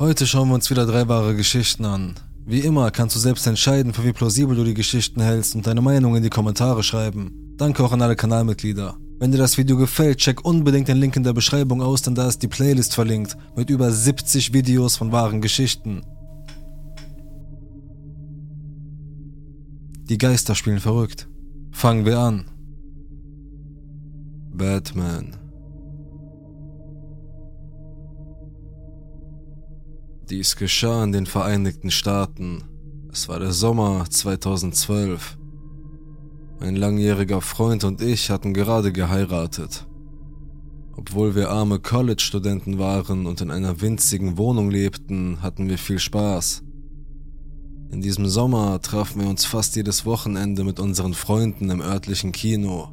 Heute schauen wir uns wieder drei wahre Geschichten an. Wie immer kannst du selbst entscheiden, für wie plausibel du die Geschichten hältst und deine Meinung in die Kommentare schreiben. Danke auch an alle Kanalmitglieder. Wenn dir das Video gefällt, check unbedingt den Link in der Beschreibung aus, denn da ist die Playlist verlinkt mit über 70 Videos von wahren Geschichten. Die Geister spielen verrückt. Fangen wir an. Batman. Dies geschah in den Vereinigten Staaten. Es war der Sommer 2012. Mein langjähriger Freund und ich hatten gerade geheiratet. Obwohl wir arme College-Studenten waren und in einer winzigen Wohnung lebten, hatten wir viel Spaß. In diesem Sommer trafen wir uns fast jedes Wochenende mit unseren Freunden im örtlichen Kino.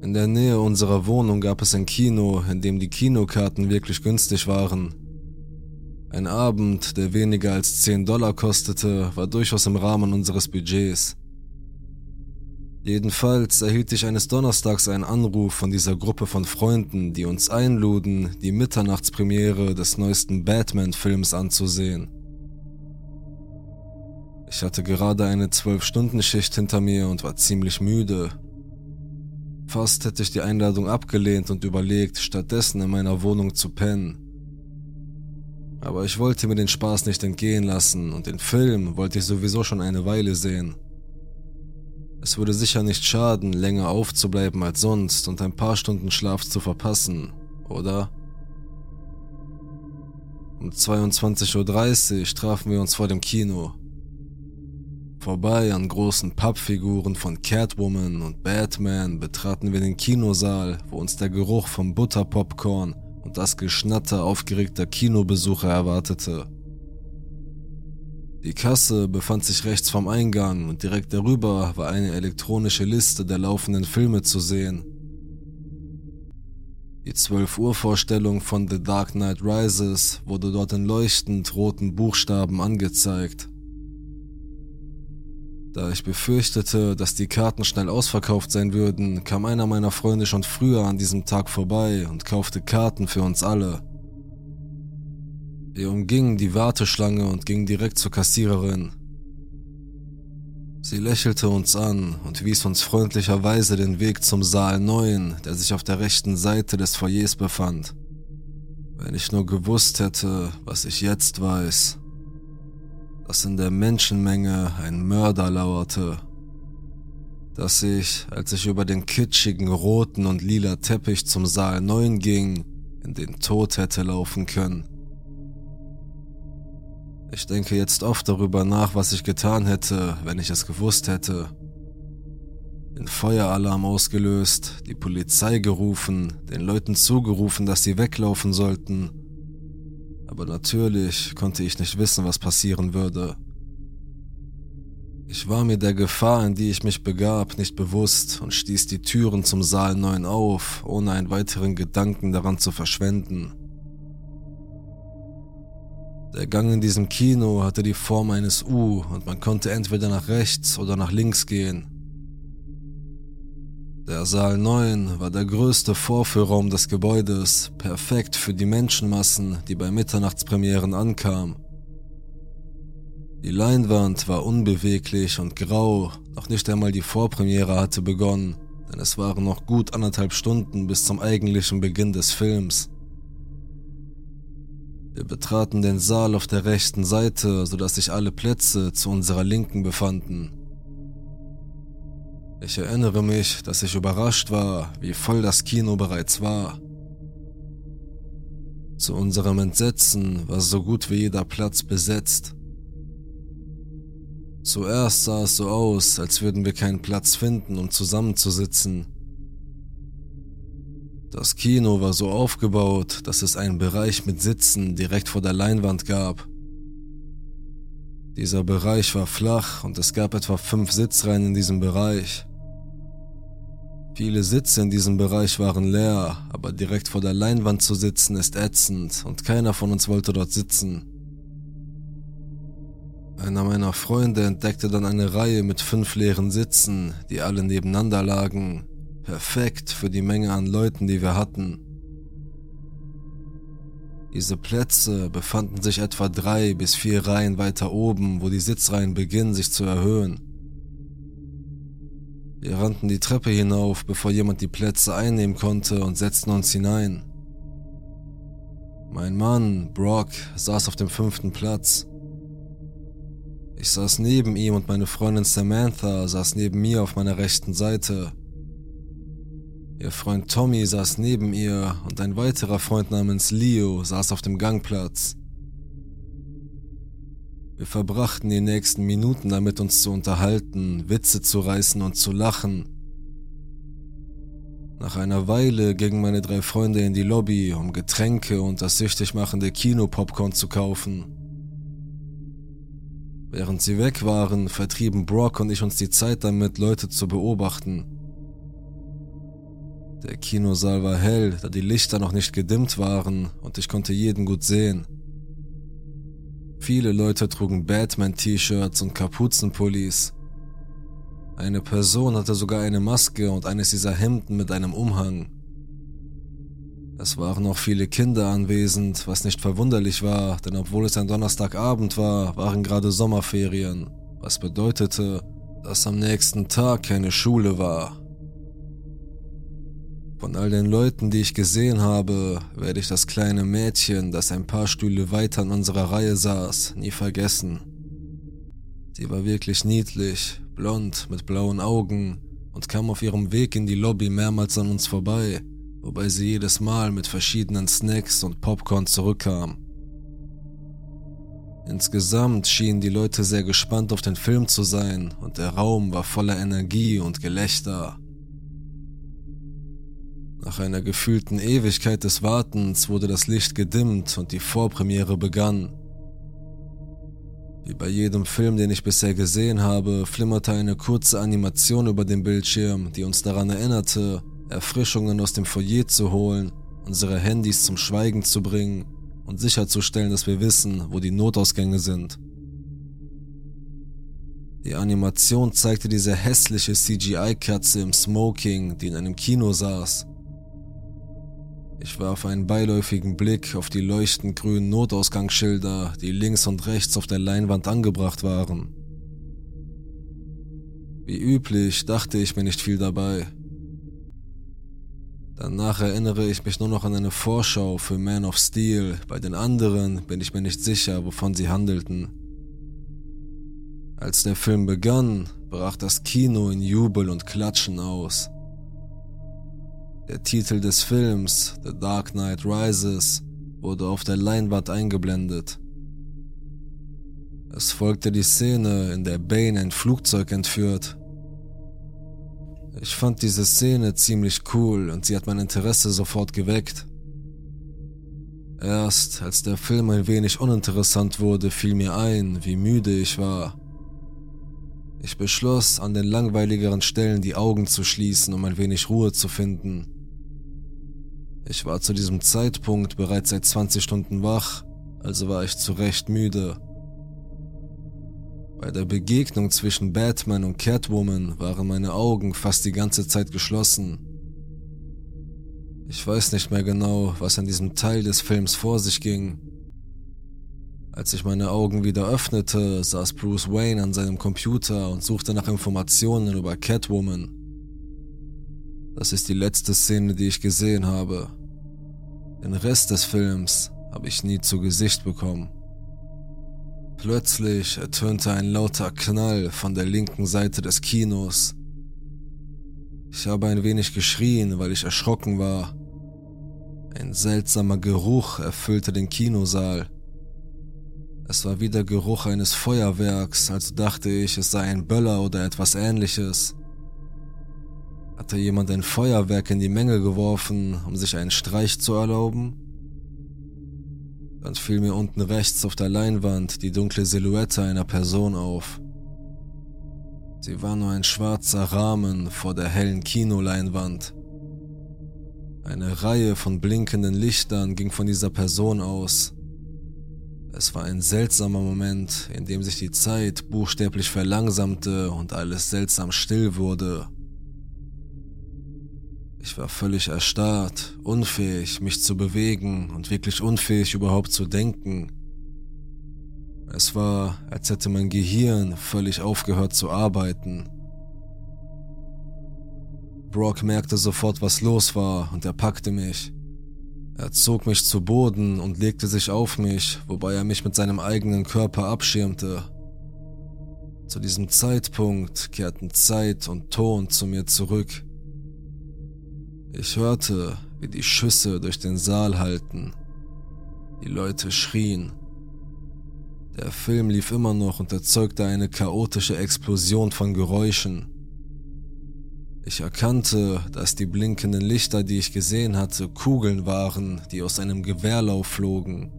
In der Nähe unserer Wohnung gab es ein Kino, in dem die Kinokarten wirklich günstig waren. Ein Abend, der weniger als 10 Dollar kostete, war durchaus im Rahmen unseres Budgets. Jedenfalls erhielt ich eines Donnerstags einen Anruf von dieser Gruppe von Freunden, die uns einluden, die Mitternachtspremiere des neuesten Batman-Films anzusehen. Ich hatte gerade eine 12-Stunden-Schicht hinter mir und war ziemlich müde. Fast hätte ich die Einladung abgelehnt und überlegt, stattdessen in meiner Wohnung zu pennen. Aber ich wollte mir den Spaß nicht entgehen lassen und den Film wollte ich sowieso schon eine Weile sehen. Es würde sicher nicht schaden, länger aufzubleiben als sonst und ein paar Stunden Schlaf zu verpassen, oder? Um 22.30 Uhr trafen wir uns vor dem Kino. Vorbei an großen Pappfiguren von Catwoman und Batman betraten wir den Kinosaal, wo uns der Geruch vom Butterpopcorn und das Geschnatter aufgeregter Kinobesucher erwartete. Die Kasse befand sich rechts vom Eingang und direkt darüber war eine elektronische Liste der laufenden Filme zu sehen. Die 12 Uhr Vorstellung von The Dark Knight Rises wurde dort in leuchtend roten Buchstaben angezeigt. Da ich befürchtete, dass die Karten schnell ausverkauft sein würden, kam einer meiner Freunde schon früher an diesem Tag vorbei und kaufte Karten für uns alle. Wir umgingen die Warteschlange und gingen direkt zur Kassiererin. Sie lächelte uns an und wies uns freundlicherweise den Weg zum Saal 9, der sich auf der rechten Seite des Foyers befand. Wenn ich nur gewusst hätte, was ich jetzt weiß dass in der Menschenmenge ein Mörder lauerte, dass ich, als ich über den kitschigen roten und lila Teppich zum Saal 9 ging, in den Tod hätte laufen können. Ich denke jetzt oft darüber nach, was ich getan hätte, wenn ich es gewusst hätte. Den Feueralarm ausgelöst, die Polizei gerufen, den Leuten zugerufen, dass sie weglaufen sollten aber natürlich konnte ich nicht wissen, was passieren würde. Ich war mir der Gefahr, in die ich mich begab, nicht bewusst und stieß die Türen zum Saal 9 auf, ohne einen weiteren Gedanken daran zu verschwenden. Der Gang in diesem Kino hatte die Form eines U und man konnte entweder nach rechts oder nach links gehen. Der Saal 9 war der größte Vorführraum des Gebäudes, perfekt für die Menschenmassen, die bei Mitternachtspremieren ankamen. Die Leinwand war unbeweglich und grau, noch nicht einmal die Vorpremiere hatte begonnen, denn es waren noch gut anderthalb Stunden bis zum eigentlichen Beginn des Films. Wir betraten den Saal auf der rechten Seite, sodass sich alle Plätze zu unserer Linken befanden. Ich erinnere mich, dass ich überrascht war, wie voll das Kino bereits war. Zu unserem Entsetzen war so gut wie jeder Platz besetzt. Zuerst sah es so aus, als würden wir keinen Platz finden, um zusammenzusitzen. Das Kino war so aufgebaut, dass es einen Bereich mit Sitzen direkt vor der Leinwand gab. Dieser Bereich war flach und es gab etwa fünf Sitzreihen in diesem Bereich. Viele Sitze in diesem Bereich waren leer, aber direkt vor der Leinwand zu sitzen ist ätzend und keiner von uns wollte dort sitzen. Einer meiner Freunde entdeckte dann eine Reihe mit fünf leeren Sitzen, die alle nebeneinander lagen, perfekt für die Menge an Leuten, die wir hatten. Diese Plätze befanden sich etwa drei bis vier Reihen weiter oben, wo die Sitzreihen beginnen sich zu erhöhen. Wir rannten die Treppe hinauf, bevor jemand die Plätze einnehmen konnte und setzten uns hinein. Mein Mann, Brock, saß auf dem fünften Platz. Ich saß neben ihm und meine Freundin Samantha saß neben mir auf meiner rechten Seite. Ihr Freund Tommy saß neben ihr und ein weiterer Freund namens Leo saß auf dem Gangplatz. Wir verbrachten die nächsten Minuten damit, uns zu unterhalten, Witze zu reißen und zu lachen. Nach einer Weile gingen meine drei Freunde in die Lobby, um Getränke und das süchtig machende Kino-Popcorn zu kaufen. Während sie weg waren, vertrieben Brock und ich uns die Zeit damit, Leute zu beobachten. Der Kinosaal war hell, da die Lichter noch nicht gedimmt waren und ich konnte jeden gut sehen. Viele Leute trugen Batman-T-Shirts und Kapuzenpullis. Eine Person hatte sogar eine Maske und eines dieser Hemden mit einem Umhang. Es waren auch viele Kinder anwesend, was nicht verwunderlich war, denn obwohl es ein Donnerstagabend war, waren gerade Sommerferien, was bedeutete, dass am nächsten Tag keine Schule war. Von all den Leuten, die ich gesehen habe, werde ich das kleine Mädchen, das ein paar Stühle weiter in unserer Reihe saß, nie vergessen. Sie war wirklich niedlich, blond, mit blauen Augen und kam auf ihrem Weg in die Lobby mehrmals an uns vorbei, wobei sie jedes Mal mit verschiedenen Snacks und Popcorn zurückkam. Insgesamt schienen die Leute sehr gespannt auf den Film zu sein und der Raum war voller Energie und Gelächter. Nach einer gefühlten Ewigkeit des Wartens wurde das Licht gedimmt und die Vorpremiere begann. Wie bei jedem Film, den ich bisher gesehen habe, flimmerte eine kurze Animation über dem Bildschirm, die uns daran erinnerte, Erfrischungen aus dem Foyer zu holen, unsere Handys zum Schweigen zu bringen und sicherzustellen, dass wir wissen, wo die Notausgänge sind. Die Animation zeigte diese hässliche CGI-Katze im Smoking, die in einem Kino saß. Ich warf einen beiläufigen Blick auf die leuchtend grünen Notausgangsschilder, die links und rechts auf der Leinwand angebracht waren. Wie üblich dachte ich mir nicht viel dabei. Danach erinnere ich mich nur noch an eine Vorschau für Man of Steel, bei den anderen bin ich mir nicht sicher, wovon sie handelten. Als der Film begann, brach das Kino in Jubel und Klatschen aus. Der Titel des Films, The Dark Knight Rises, wurde auf der Leinwand eingeblendet. Es folgte die Szene, in der Bane ein Flugzeug entführt. Ich fand diese Szene ziemlich cool und sie hat mein Interesse sofort geweckt. Erst als der Film ein wenig uninteressant wurde, fiel mir ein, wie müde ich war. Ich beschloss, an den langweiligeren Stellen die Augen zu schließen, um ein wenig Ruhe zu finden. Ich war zu diesem Zeitpunkt bereits seit 20 Stunden wach, also war ich zu Recht müde. Bei der Begegnung zwischen Batman und Catwoman waren meine Augen fast die ganze Zeit geschlossen. Ich weiß nicht mehr genau, was an diesem Teil des Films vor sich ging. Als ich meine Augen wieder öffnete, saß Bruce Wayne an seinem Computer und suchte nach Informationen über Catwoman. Das ist die letzte Szene, die ich gesehen habe. Den Rest des Films habe ich nie zu Gesicht bekommen. Plötzlich ertönte ein lauter Knall von der linken Seite des Kinos. Ich habe ein wenig geschrien, weil ich erschrocken war. Ein seltsamer Geruch erfüllte den Kinosaal. Es war wie der Geruch eines Feuerwerks, also dachte ich, es sei ein Böller oder etwas ähnliches. Hatte jemand ein Feuerwerk in die Menge geworfen, um sich einen Streich zu erlauben? Dann fiel mir unten rechts auf der Leinwand die dunkle Silhouette einer Person auf. Sie war nur ein schwarzer Rahmen vor der hellen Kinoleinwand. Eine Reihe von blinkenden Lichtern ging von dieser Person aus. Es war ein seltsamer Moment, in dem sich die Zeit buchstäblich verlangsamte und alles seltsam still wurde. Ich war völlig erstarrt, unfähig, mich zu bewegen und wirklich unfähig, überhaupt zu denken. Es war, als hätte mein Gehirn völlig aufgehört zu arbeiten. Brock merkte sofort, was los war, und er packte mich. Er zog mich zu Boden und legte sich auf mich, wobei er mich mit seinem eigenen Körper abschirmte. Zu diesem Zeitpunkt kehrten Zeit und Ton zu mir zurück. Ich hörte, wie die Schüsse durch den Saal hallten. Die Leute schrien. Der Film lief immer noch und erzeugte eine chaotische Explosion von Geräuschen. Ich erkannte, dass die blinkenden Lichter, die ich gesehen hatte, Kugeln waren, die aus einem Gewehrlauf flogen.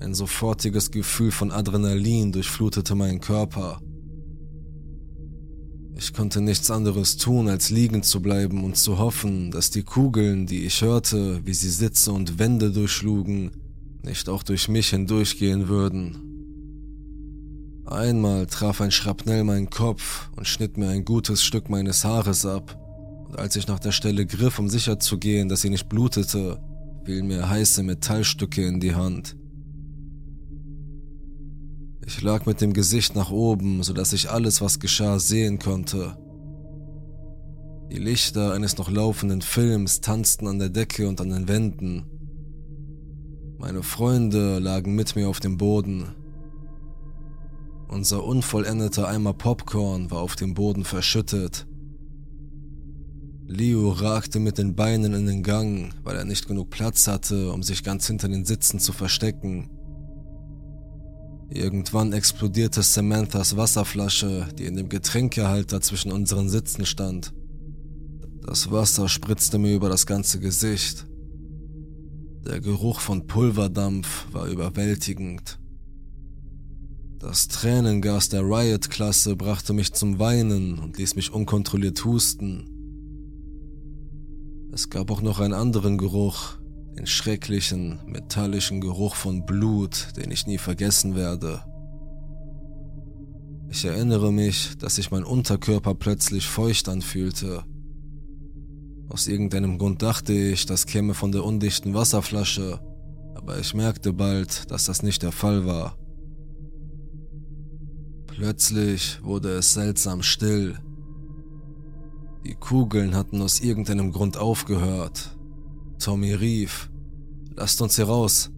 Ein sofortiges Gefühl von Adrenalin durchflutete meinen Körper. Ich konnte nichts anderes tun, als liegen zu bleiben und zu hoffen, dass die Kugeln, die ich hörte, wie sie Sitze und Wände durchschlugen, nicht auch durch mich hindurchgehen würden. Einmal traf ein Schrapnell meinen Kopf und schnitt mir ein gutes Stück meines Haares ab, und als ich nach der Stelle griff, um sicherzugehen, dass sie nicht blutete, fielen mir heiße Metallstücke in die Hand. Ich lag mit dem Gesicht nach oben, sodass ich alles, was geschah, sehen konnte. Die Lichter eines noch laufenden Films tanzten an der Decke und an den Wänden. Meine Freunde lagen mit mir auf dem Boden. Unser unvollendeter Eimer Popcorn war auf dem Boden verschüttet. Leo ragte mit den Beinen in den Gang, weil er nicht genug Platz hatte, um sich ganz hinter den Sitzen zu verstecken. Irgendwann explodierte Samanthas Wasserflasche, die in dem Getränkehalter zwischen unseren Sitzen stand. Das Wasser spritzte mir über das ganze Gesicht. Der Geruch von Pulverdampf war überwältigend. Das Tränengas der Riot-Klasse brachte mich zum Weinen und ließ mich unkontrolliert husten. Es gab auch noch einen anderen Geruch, den schrecklichen, metallischen Geruch von Blut, den ich nie vergessen werde. Ich erinnere mich, dass sich mein Unterkörper plötzlich feucht anfühlte. Aus irgendeinem Grund dachte ich, das käme von der undichten Wasserflasche, aber ich merkte bald, dass das nicht der Fall war. Plötzlich wurde es seltsam still. Die Kugeln hatten aus irgendeinem Grund aufgehört, Tommy rief, lasst uns hier raus.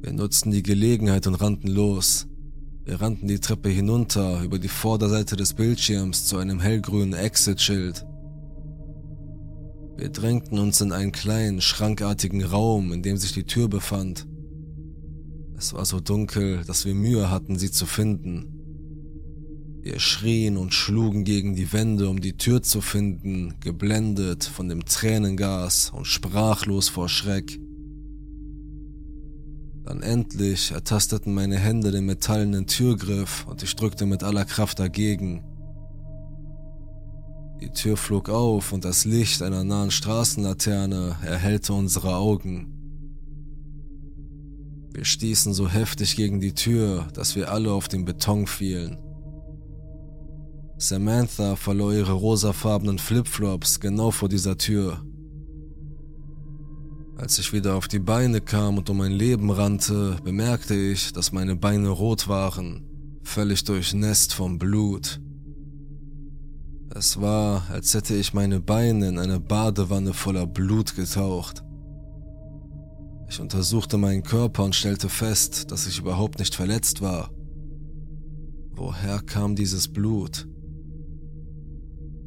Wir nutzten die Gelegenheit und rannten los. Wir rannten die Treppe hinunter über die Vorderseite des Bildschirms zu einem hellgrünen Exit-Schild. Wir drängten uns in einen kleinen, schrankartigen Raum, in dem sich die Tür befand. Es war so dunkel, dass wir Mühe hatten, sie zu finden. Wir schrien und schlugen gegen die Wände, um die Tür zu finden, geblendet von dem Tränengas und sprachlos vor Schreck. Dann endlich ertasteten meine Hände den metallenen Türgriff und ich drückte mit aller Kraft dagegen. Die Tür flog auf und das Licht einer nahen Straßenlaterne erhellte unsere Augen. Wir stießen so heftig gegen die Tür, dass wir alle auf den Beton fielen. Samantha verlor ihre rosafarbenen Flipflops genau vor dieser Tür. Als ich wieder auf die Beine kam und um mein Leben rannte, bemerkte ich, dass meine Beine rot waren, völlig durchnässt vom Blut. Es war, als hätte ich meine Beine in eine Badewanne voller Blut getaucht. Ich untersuchte meinen Körper und stellte fest, dass ich überhaupt nicht verletzt war. Woher kam dieses Blut?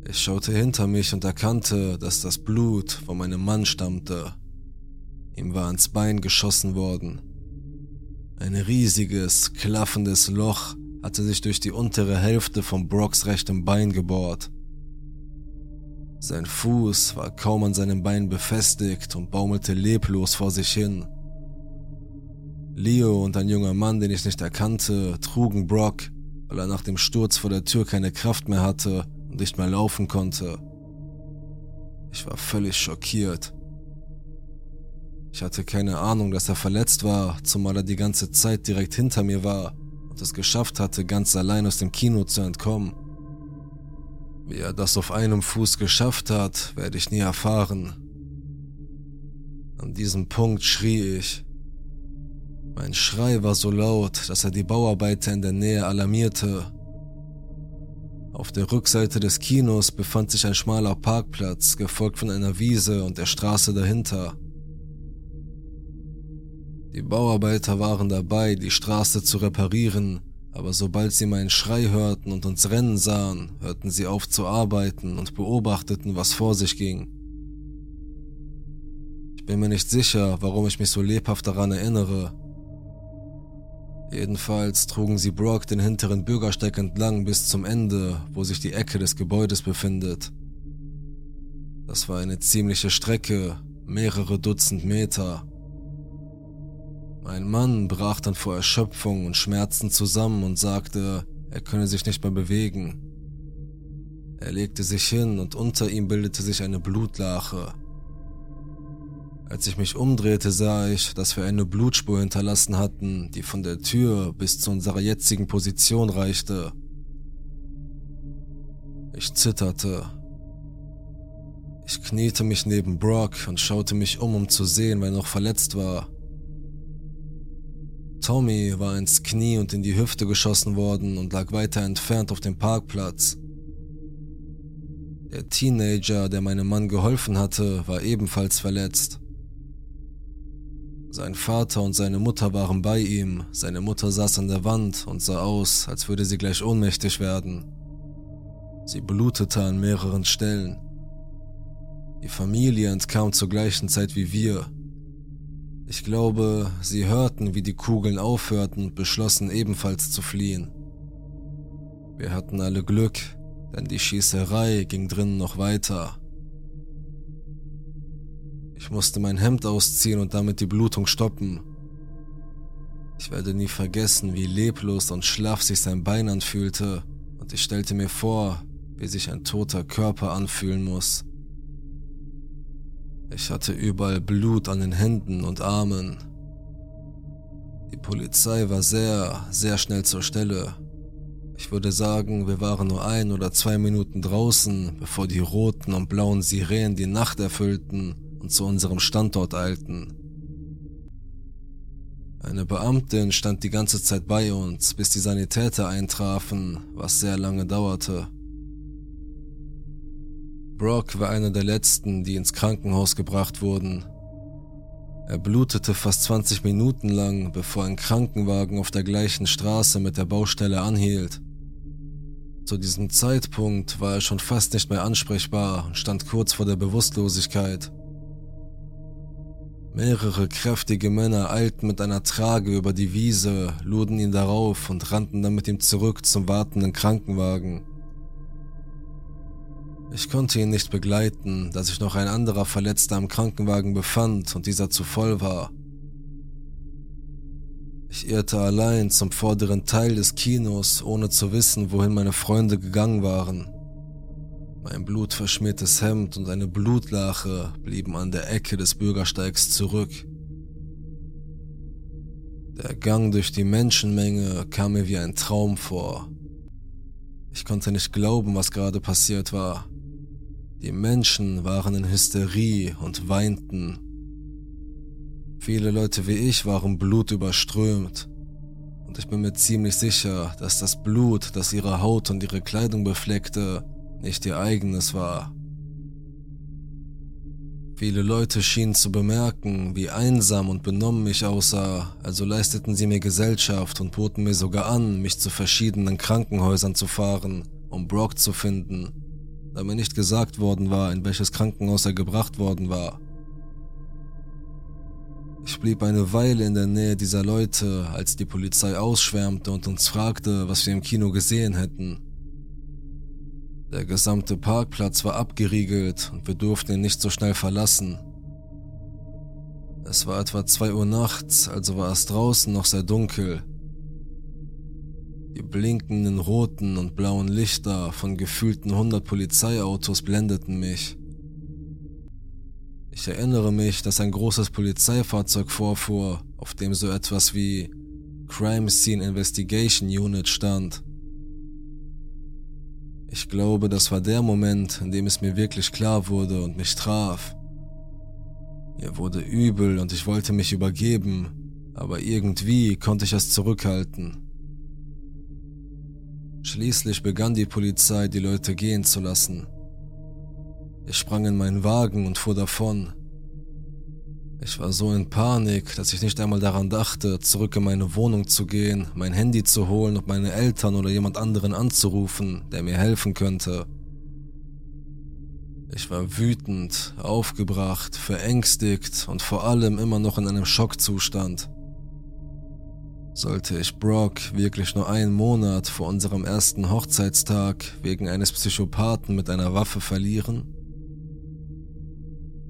Ich schaute hinter mich und erkannte, dass das Blut von meinem Mann stammte. Ihm war ins Bein geschossen worden. Ein riesiges, klaffendes Loch hatte sich durch die untere Hälfte von Brocks rechtem Bein gebohrt. Sein Fuß war kaum an seinem Bein befestigt und baumelte leblos vor sich hin. Leo und ein junger Mann, den ich nicht erkannte, trugen Brock, weil er nach dem Sturz vor der Tür keine Kraft mehr hatte und nicht mehr laufen konnte. Ich war völlig schockiert. Ich hatte keine Ahnung, dass er verletzt war, zumal er die ganze Zeit direkt hinter mir war und es geschafft hatte, ganz allein aus dem Kino zu entkommen. Wie er das auf einem Fuß geschafft hat, werde ich nie erfahren. An diesem Punkt schrie ich. Mein Schrei war so laut, dass er die Bauarbeiter in der Nähe alarmierte. Auf der Rückseite des Kinos befand sich ein schmaler Parkplatz, gefolgt von einer Wiese und der Straße dahinter. Die Bauarbeiter waren dabei, die Straße zu reparieren, aber sobald sie meinen Schrei hörten und uns rennen sahen, hörten sie auf zu arbeiten und beobachteten, was vor sich ging. Ich bin mir nicht sicher, warum ich mich so lebhaft daran erinnere. Jedenfalls trugen sie Brock den hinteren Bürgersteig entlang bis zum Ende, wo sich die Ecke des Gebäudes befindet. Das war eine ziemliche Strecke, mehrere Dutzend Meter. Mein Mann brach dann vor Erschöpfung und Schmerzen zusammen und sagte, er könne sich nicht mehr bewegen. Er legte sich hin und unter ihm bildete sich eine Blutlache. Als ich mich umdrehte, sah ich, dass wir eine Blutspur hinterlassen hatten, die von der Tür bis zu unserer jetzigen Position reichte. Ich zitterte. Ich kniete mich neben Brock und schaute mich um, um zu sehen, wer noch verletzt war. Tommy war ins Knie und in die Hüfte geschossen worden und lag weiter entfernt auf dem Parkplatz. Der Teenager, der meinem Mann geholfen hatte, war ebenfalls verletzt. Sein Vater und seine Mutter waren bei ihm, seine Mutter saß an der Wand und sah aus, als würde sie gleich ohnmächtig werden. Sie blutete an mehreren Stellen. Die Familie entkam zur gleichen Zeit wie wir, ich glaube, sie hörten, wie die Kugeln aufhörten und beschlossen ebenfalls zu fliehen. Wir hatten alle Glück, denn die Schießerei ging drinnen noch weiter. Ich musste mein Hemd ausziehen und damit die Blutung stoppen. Ich werde nie vergessen, wie leblos und schlaff sich sein Bein anfühlte, und ich stellte mir vor, wie sich ein toter Körper anfühlen muss. Ich hatte überall Blut an den Händen und Armen. Die Polizei war sehr, sehr schnell zur Stelle. Ich würde sagen, wir waren nur ein oder zwei Minuten draußen, bevor die roten und blauen Sirenen die Nacht erfüllten und zu unserem Standort eilten. Eine Beamtin stand die ganze Zeit bei uns, bis die Sanitäter eintrafen, was sehr lange dauerte. Brock war einer der letzten, die ins Krankenhaus gebracht wurden. Er blutete fast 20 Minuten lang, bevor ein Krankenwagen auf der gleichen Straße mit der Baustelle anhielt. Zu diesem Zeitpunkt war er schon fast nicht mehr ansprechbar und stand kurz vor der Bewusstlosigkeit. Mehrere kräftige Männer eilten mit einer Trage über die Wiese, luden ihn darauf und rannten dann mit ihm zurück zum wartenden Krankenwagen. Ich konnte ihn nicht begleiten, da sich noch ein anderer Verletzter am Krankenwagen befand und dieser zu voll war. Ich irrte allein zum vorderen Teil des Kinos, ohne zu wissen, wohin meine Freunde gegangen waren. Mein blutverschmiertes Hemd und eine Blutlache blieben an der Ecke des Bürgersteigs zurück. Der Gang durch die Menschenmenge kam mir wie ein Traum vor. Ich konnte nicht glauben, was gerade passiert war. Die Menschen waren in Hysterie und weinten. Viele Leute wie ich waren blutüberströmt. Und ich bin mir ziemlich sicher, dass das Blut, das ihre Haut und ihre Kleidung befleckte, nicht ihr eigenes war. Viele Leute schienen zu bemerken, wie einsam und benommen ich aussah, also leisteten sie mir Gesellschaft und boten mir sogar an, mich zu verschiedenen Krankenhäusern zu fahren, um Brock zu finden da mir nicht gesagt worden war, in welches Krankenhaus er gebracht worden war. Ich blieb eine Weile in der Nähe dieser Leute, als die Polizei ausschwärmte und uns fragte, was wir im Kino gesehen hätten. Der gesamte Parkplatz war abgeriegelt und wir durften ihn nicht so schnell verlassen. Es war etwa zwei Uhr nachts, also war es draußen noch sehr dunkel. Die blinkenden roten und blauen Lichter von gefühlten 100 Polizeiautos blendeten mich. Ich erinnere mich, dass ein großes Polizeifahrzeug vorfuhr, auf dem so etwas wie Crime Scene Investigation Unit stand. Ich glaube, das war der Moment, in dem es mir wirklich klar wurde und mich traf. Mir wurde übel und ich wollte mich übergeben, aber irgendwie konnte ich es zurückhalten. Schließlich begann die Polizei, die Leute gehen zu lassen. Ich sprang in meinen Wagen und fuhr davon. Ich war so in Panik, dass ich nicht einmal daran dachte, zurück in meine Wohnung zu gehen, mein Handy zu holen und meine Eltern oder jemand anderen anzurufen, der mir helfen könnte. Ich war wütend, aufgebracht, verängstigt und vor allem immer noch in einem Schockzustand. Sollte ich Brock wirklich nur einen Monat vor unserem ersten Hochzeitstag wegen eines Psychopathen mit einer Waffe verlieren?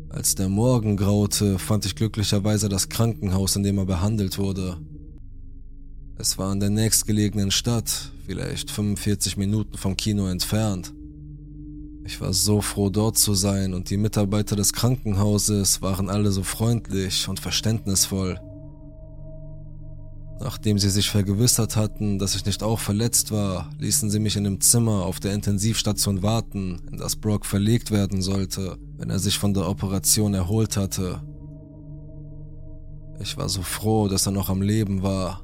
Als der Morgen graute, fand ich glücklicherweise das Krankenhaus, in dem er behandelt wurde. Es war in der nächstgelegenen Stadt, vielleicht 45 Minuten vom Kino entfernt. Ich war so froh dort zu sein und die Mitarbeiter des Krankenhauses waren alle so freundlich und verständnisvoll. Nachdem sie sich vergewissert hatten, dass ich nicht auch verletzt war, ließen sie mich in dem Zimmer auf der Intensivstation warten, in das Brock verlegt werden sollte, wenn er sich von der Operation erholt hatte. Ich war so froh, dass er noch am Leben war.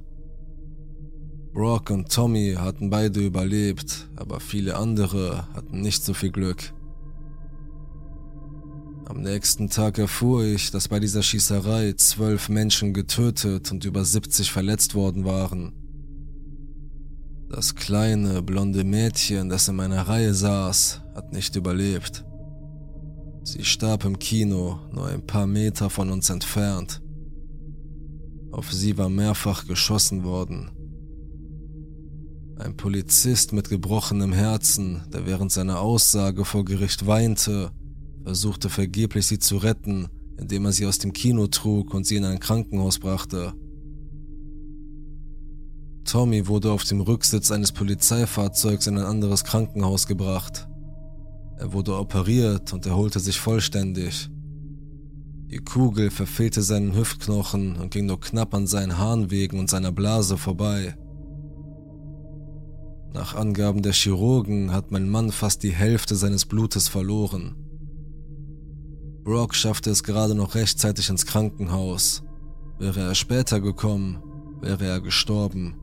Brock und Tommy hatten beide überlebt, aber viele andere hatten nicht so viel Glück. Am nächsten Tag erfuhr ich, dass bei dieser Schießerei zwölf Menschen getötet und über 70 verletzt worden waren. Das kleine, blonde Mädchen, das in meiner Reihe saß, hat nicht überlebt. Sie starb im Kino, nur ein paar Meter von uns entfernt. Auf sie war mehrfach geschossen worden. Ein Polizist mit gebrochenem Herzen, der während seiner Aussage vor Gericht weinte, versuchte vergeblich sie zu retten, indem er sie aus dem Kino trug und sie in ein Krankenhaus brachte. Tommy wurde auf dem Rücksitz eines Polizeifahrzeugs in ein anderes Krankenhaus gebracht. Er wurde operiert und erholte sich vollständig. Die Kugel verfehlte seinen Hüftknochen und ging nur knapp an seinen Harnwegen und seiner Blase vorbei. Nach Angaben der Chirurgen hat mein Mann fast die Hälfte seines Blutes verloren. Brock schaffte es gerade noch rechtzeitig ins Krankenhaus. Wäre er später gekommen, wäre er gestorben.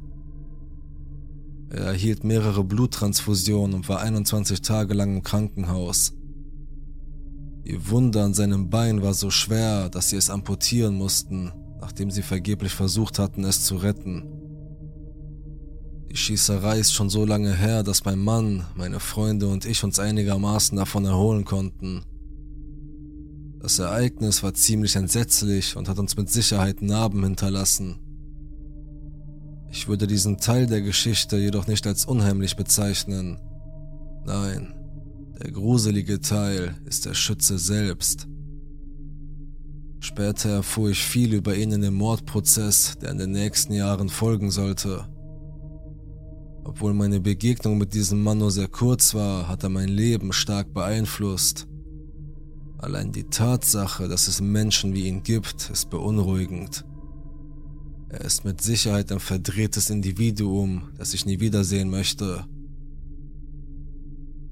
Er erhielt mehrere Bluttransfusionen und war 21 Tage lang im Krankenhaus. Die Wunde an seinem Bein war so schwer, dass sie es amputieren mussten, nachdem sie vergeblich versucht hatten, es zu retten. Die Schießerei ist schon so lange her, dass mein Mann, meine Freunde und ich uns einigermaßen davon erholen konnten. Das Ereignis war ziemlich entsetzlich und hat uns mit Sicherheit Narben hinterlassen. Ich würde diesen Teil der Geschichte jedoch nicht als unheimlich bezeichnen. Nein, der gruselige Teil ist der Schütze selbst. Später erfuhr ich viel über ihn in dem Mordprozess, der in den nächsten Jahren folgen sollte. Obwohl meine Begegnung mit diesem Mann nur sehr kurz war, hat er mein Leben stark beeinflusst Allein die Tatsache, dass es Menschen wie ihn gibt, ist beunruhigend. Er ist mit Sicherheit ein verdrehtes Individuum, das ich nie wiedersehen möchte.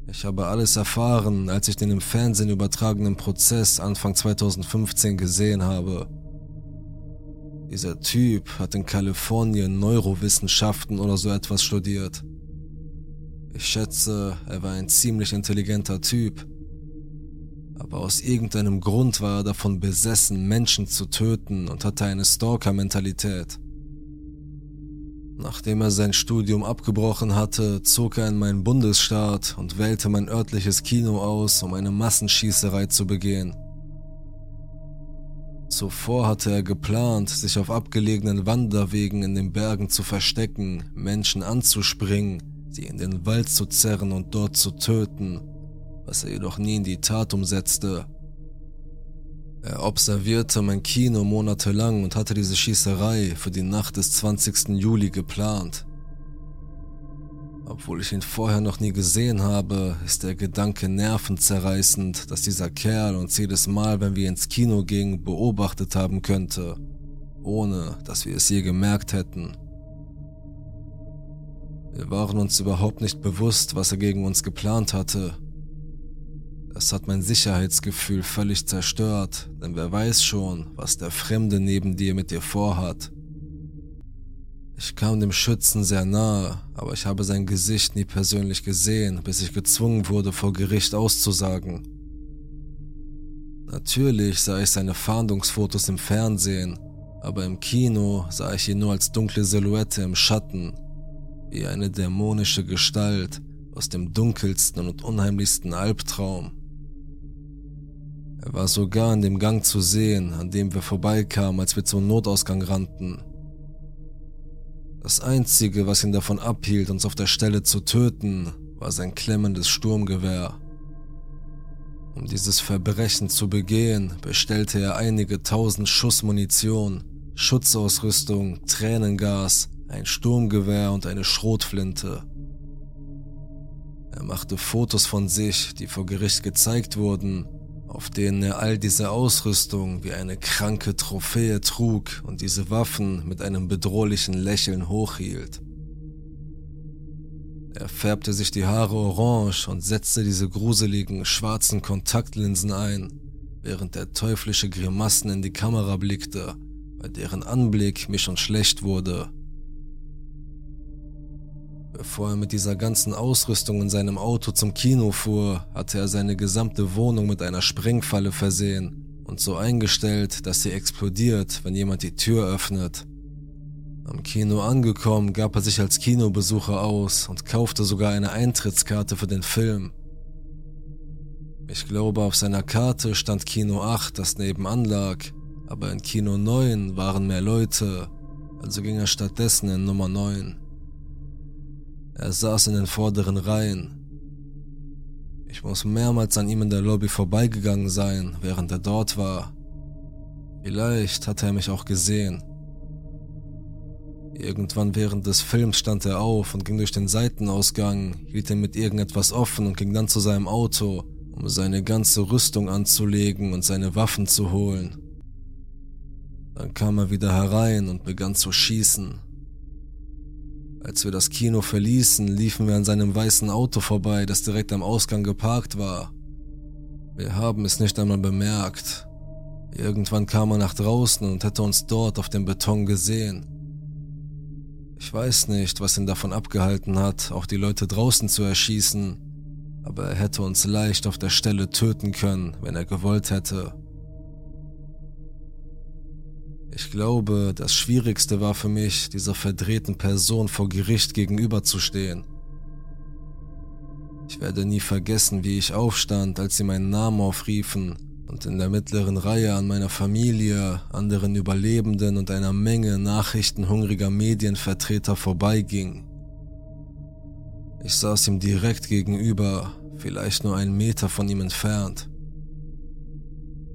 Ich habe alles erfahren, als ich den im Fernsehen übertragenen Prozess Anfang 2015 gesehen habe. Dieser Typ hat in Kalifornien Neurowissenschaften oder so etwas studiert. Ich schätze, er war ein ziemlich intelligenter Typ aber aus irgendeinem Grund war er davon besessen, Menschen zu töten und hatte eine Stalker-Mentalität. Nachdem er sein Studium abgebrochen hatte, zog er in meinen Bundesstaat und wählte mein örtliches Kino aus, um eine Massenschießerei zu begehen. Zuvor hatte er geplant, sich auf abgelegenen Wanderwegen in den Bergen zu verstecken, Menschen anzuspringen, sie in den Wald zu zerren und dort zu töten was er jedoch nie in die Tat umsetzte. Er observierte mein Kino monatelang und hatte diese Schießerei für die Nacht des 20. Juli geplant. Obwohl ich ihn vorher noch nie gesehen habe, ist der Gedanke nervenzerreißend, dass dieser Kerl uns jedes Mal, wenn wir ins Kino gingen, beobachtet haben könnte, ohne dass wir es je gemerkt hätten. Wir waren uns überhaupt nicht bewusst, was er gegen uns geplant hatte. Das hat mein Sicherheitsgefühl völlig zerstört, denn wer weiß schon, was der Fremde neben dir mit dir vorhat. Ich kam dem Schützen sehr nahe, aber ich habe sein Gesicht nie persönlich gesehen, bis ich gezwungen wurde, vor Gericht auszusagen. Natürlich sah ich seine Fahndungsfotos im Fernsehen, aber im Kino sah ich ihn nur als dunkle Silhouette im Schatten, wie eine dämonische Gestalt aus dem dunkelsten und unheimlichsten Albtraum. Er war sogar in dem Gang zu sehen, an dem wir vorbeikamen, als wir zum Notausgang rannten. Das Einzige, was ihn davon abhielt, uns auf der Stelle zu töten, war sein klemmendes Sturmgewehr. Um dieses Verbrechen zu begehen, bestellte er einige tausend Schuss Munition, Schutzausrüstung, Tränengas, ein Sturmgewehr und eine Schrotflinte. Er machte Fotos von sich, die vor Gericht gezeigt wurden, auf denen er all diese Ausrüstung wie eine kranke Trophäe trug und diese Waffen mit einem bedrohlichen Lächeln hochhielt. Er färbte sich die Haare orange und setzte diese gruseligen schwarzen Kontaktlinsen ein, während er teuflische Grimassen in die Kamera blickte, bei deren Anblick mir schon schlecht wurde. Bevor er mit dieser ganzen Ausrüstung in seinem Auto zum Kino fuhr, hatte er seine gesamte Wohnung mit einer Sprengfalle versehen und so eingestellt, dass sie explodiert, wenn jemand die Tür öffnet. Am Kino angekommen, gab er sich als Kinobesucher aus und kaufte sogar eine Eintrittskarte für den Film. Ich glaube, auf seiner Karte stand Kino 8, das nebenan lag, aber in Kino 9 waren mehr Leute, also ging er stattdessen in Nummer 9. Er saß in den vorderen Reihen. Ich muss mehrmals an ihm in der Lobby vorbeigegangen sein, während er dort war. Vielleicht hat er mich auch gesehen. Irgendwann während des Films stand er auf und ging durch den Seitenausgang, hielt ihn mit irgendetwas offen und ging dann zu seinem Auto, um seine ganze Rüstung anzulegen und seine Waffen zu holen. Dann kam er wieder herein und begann zu schießen. Als wir das Kino verließen, liefen wir an seinem weißen Auto vorbei, das direkt am Ausgang geparkt war. Wir haben es nicht einmal bemerkt. Irgendwann kam er nach draußen und hätte uns dort auf dem Beton gesehen. Ich weiß nicht, was ihn davon abgehalten hat, auch die Leute draußen zu erschießen, aber er hätte uns leicht auf der Stelle töten können, wenn er gewollt hätte. Ich glaube, das Schwierigste war für mich, dieser verdrehten Person vor Gericht gegenüberzustehen. Ich werde nie vergessen, wie ich aufstand, als sie meinen Namen aufriefen und in der mittleren Reihe an meiner Familie, anderen Überlebenden und einer Menge nachrichtenhungriger Medienvertreter vorbeiging. Ich saß ihm direkt gegenüber, vielleicht nur einen Meter von ihm entfernt.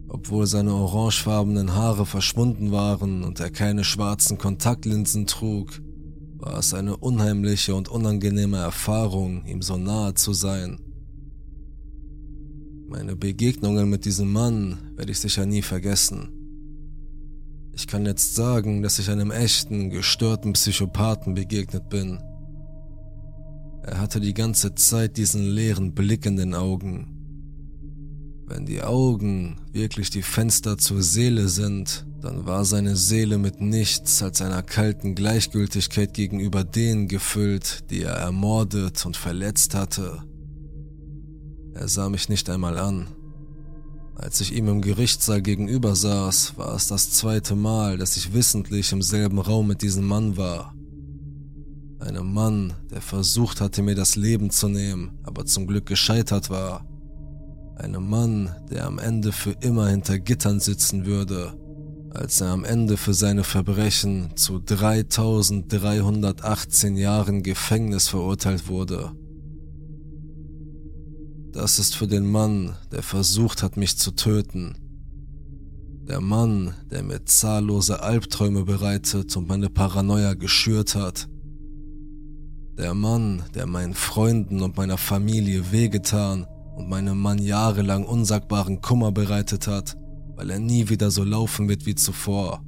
Obwohl seine orangefarbenen Haare verschwunden waren und er keine schwarzen Kontaktlinsen trug, war es eine unheimliche und unangenehme Erfahrung, ihm so nahe zu sein. Meine Begegnungen mit diesem Mann werde ich sicher nie vergessen. Ich kann jetzt sagen, dass ich einem echten, gestörten Psychopathen begegnet bin. Er hatte die ganze Zeit diesen leeren Blick in den Augen, wenn die Augen wirklich die Fenster zur Seele sind, dann war seine Seele mit nichts als einer kalten Gleichgültigkeit gegenüber denen gefüllt, die er ermordet und verletzt hatte. Er sah mich nicht einmal an. Als ich ihm im Gerichtssaal gegenüber saß, war es das zweite Mal, dass ich wissentlich im selben Raum mit diesem Mann war. Einem Mann, der versucht hatte, mir das Leben zu nehmen, aber zum Glück gescheitert war. Einem Mann, der am Ende für immer hinter Gittern sitzen würde, als er am Ende für seine Verbrechen zu 3318 Jahren Gefängnis verurteilt wurde. Das ist für den Mann, der versucht hat, mich zu töten. Der Mann, der mir zahllose Albträume bereitet und meine Paranoia geschürt hat. Der Mann, der meinen Freunden und meiner Familie wehgetan und meinem Mann jahrelang unsagbaren Kummer bereitet hat, weil er nie wieder so laufen wird wie zuvor.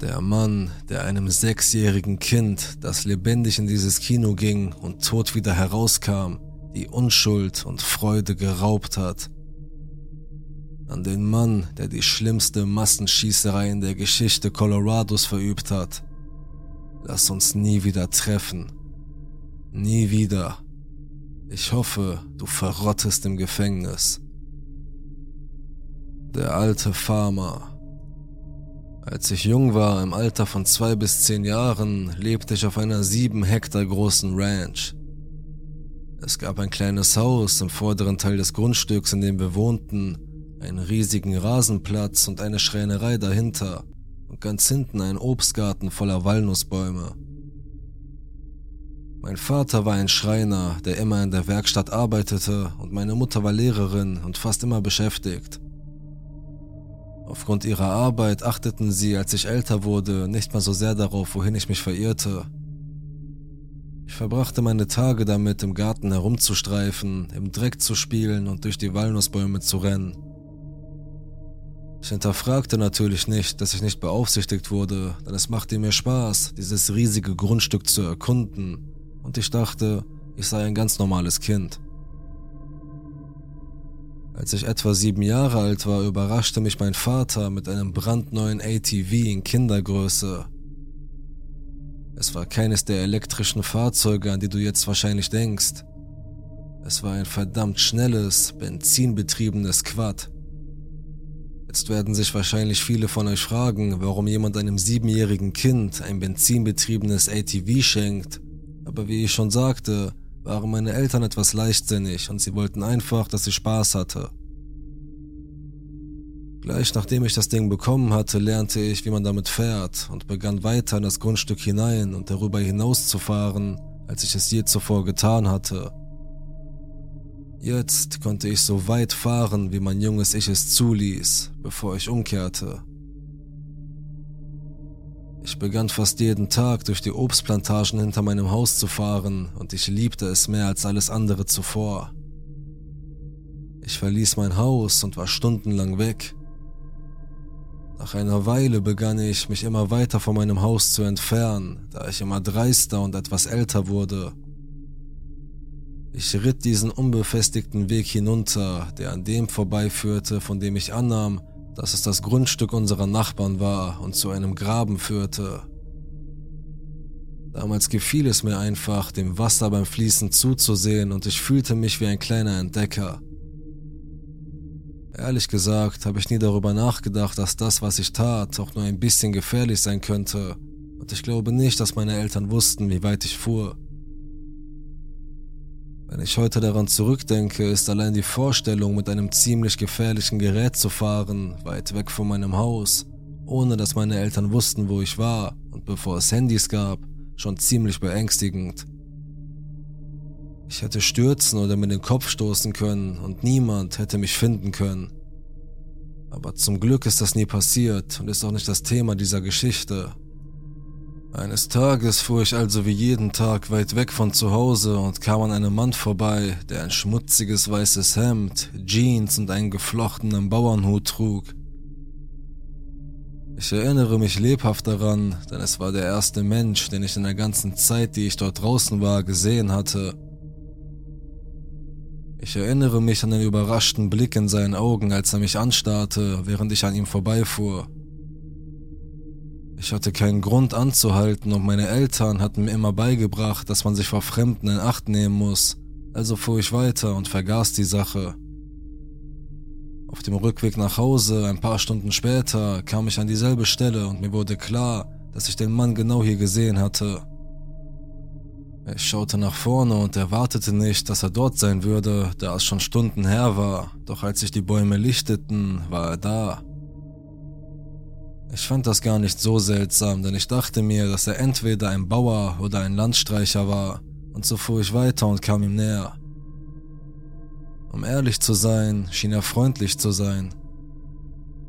Der Mann, der einem sechsjährigen Kind, das lebendig in dieses Kino ging und tot wieder herauskam, die Unschuld und Freude geraubt hat. An den Mann, der die schlimmste Massenschießerei in der Geschichte Colorados verübt hat. Lass uns nie wieder treffen. Nie wieder. Ich hoffe, du verrottest im Gefängnis. Der alte Farmer. Als ich jung war, im Alter von zwei bis zehn Jahren, lebte ich auf einer sieben Hektar großen Ranch. Es gab ein kleines Haus im vorderen Teil des Grundstücks, in dem wir wohnten, einen riesigen Rasenplatz und eine Schreinerei dahinter und ganz hinten ein Obstgarten voller Walnussbäume. Mein Vater war ein Schreiner, der immer in der Werkstatt arbeitete und meine Mutter war Lehrerin und fast immer beschäftigt. Aufgrund ihrer Arbeit achteten sie, als ich älter wurde, nicht mal so sehr darauf, wohin ich mich verirrte. Ich verbrachte meine Tage damit, im Garten herumzustreifen, im Dreck zu spielen und durch die Walnussbäume zu rennen. Ich hinterfragte natürlich nicht, dass ich nicht beaufsichtigt wurde, denn es machte mir Spaß, dieses riesige Grundstück zu erkunden, und ich dachte, ich sei ein ganz normales Kind. Als ich etwa sieben Jahre alt war, überraschte mich mein Vater mit einem brandneuen ATV in Kindergröße, es war keines der elektrischen Fahrzeuge, an die du jetzt wahrscheinlich denkst. Es war ein verdammt schnelles, benzinbetriebenes Quad. Jetzt werden sich wahrscheinlich viele von euch fragen, warum jemand einem siebenjährigen Kind ein benzinbetriebenes ATV schenkt. Aber wie ich schon sagte, waren meine Eltern etwas leichtsinnig und sie wollten einfach, dass ich Spaß hatte. Gleich nachdem ich das Ding bekommen hatte, lernte ich, wie man damit fährt und begann weiter in das Grundstück hinein und darüber hinaus zu fahren, als ich es je zuvor getan hatte. Jetzt konnte ich so weit fahren, wie mein junges Ich es zuließ, bevor ich umkehrte. Ich begann fast jeden Tag durch die Obstplantagen hinter meinem Haus zu fahren und ich liebte es mehr als alles andere zuvor. Ich verließ mein Haus und war stundenlang weg, nach einer Weile begann ich, mich immer weiter von meinem Haus zu entfernen, da ich immer dreister und etwas älter wurde. Ich ritt diesen unbefestigten Weg hinunter, der an dem vorbeiführte, von dem ich annahm, dass es das Grundstück unserer Nachbarn war und zu einem Graben führte. Damals gefiel es mir einfach, dem Wasser beim Fließen zuzusehen und ich fühlte mich wie ein kleiner Entdecker. Ehrlich gesagt habe ich nie darüber nachgedacht, dass das, was ich tat, auch nur ein bisschen gefährlich sein könnte. Und ich glaube nicht, dass meine Eltern wussten, wie weit ich fuhr. Wenn ich heute daran zurückdenke, ist allein die Vorstellung, mit einem ziemlich gefährlichen Gerät zu fahren, weit weg von meinem Haus, ohne dass meine Eltern wussten, wo ich war und bevor es Handys gab, schon ziemlich beängstigend. Ich hätte stürzen oder mir den Kopf stoßen können und niemand hätte mich finden können. Aber zum Glück ist das nie passiert und ist auch nicht das Thema dieser Geschichte. Eines Tages fuhr ich also wie jeden Tag weit weg von zu Hause und kam an einem Mann vorbei, der ein schmutziges weißes Hemd, Jeans und einen geflochtenen Bauernhut trug. Ich erinnere mich lebhaft daran, denn es war der erste Mensch, den ich in der ganzen Zeit, die ich dort draußen war, gesehen hatte. Ich erinnere mich an den überraschten Blick in seinen Augen, als er mich anstarrte, während ich an ihm vorbeifuhr. Ich hatte keinen Grund anzuhalten und meine Eltern hatten mir immer beigebracht, dass man sich vor Fremden in Acht nehmen muss, also fuhr ich weiter und vergaß die Sache. Auf dem Rückweg nach Hause, ein paar Stunden später, kam ich an dieselbe Stelle und mir wurde klar, dass ich den Mann genau hier gesehen hatte. Ich schaute nach vorne und erwartete nicht, dass er dort sein würde, da es schon Stunden her war, doch als sich die Bäume lichteten, war er da. Ich fand das gar nicht so seltsam, denn ich dachte mir, dass er entweder ein Bauer oder ein Landstreicher war, und so fuhr ich weiter und kam ihm näher. Um ehrlich zu sein, schien er freundlich zu sein.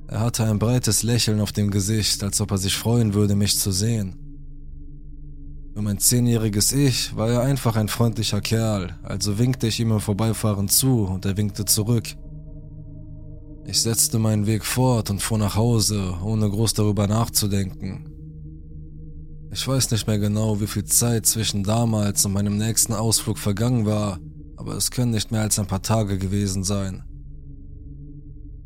Er hatte ein breites Lächeln auf dem Gesicht, als ob er sich freuen würde, mich zu sehen. Für mein zehnjähriges Ich war er einfach ein freundlicher Kerl, also winkte ich ihm im Vorbeifahren zu und er winkte zurück. Ich setzte meinen Weg fort und fuhr nach Hause, ohne groß darüber nachzudenken. Ich weiß nicht mehr genau, wie viel Zeit zwischen damals und meinem nächsten Ausflug vergangen war, aber es können nicht mehr als ein paar Tage gewesen sein.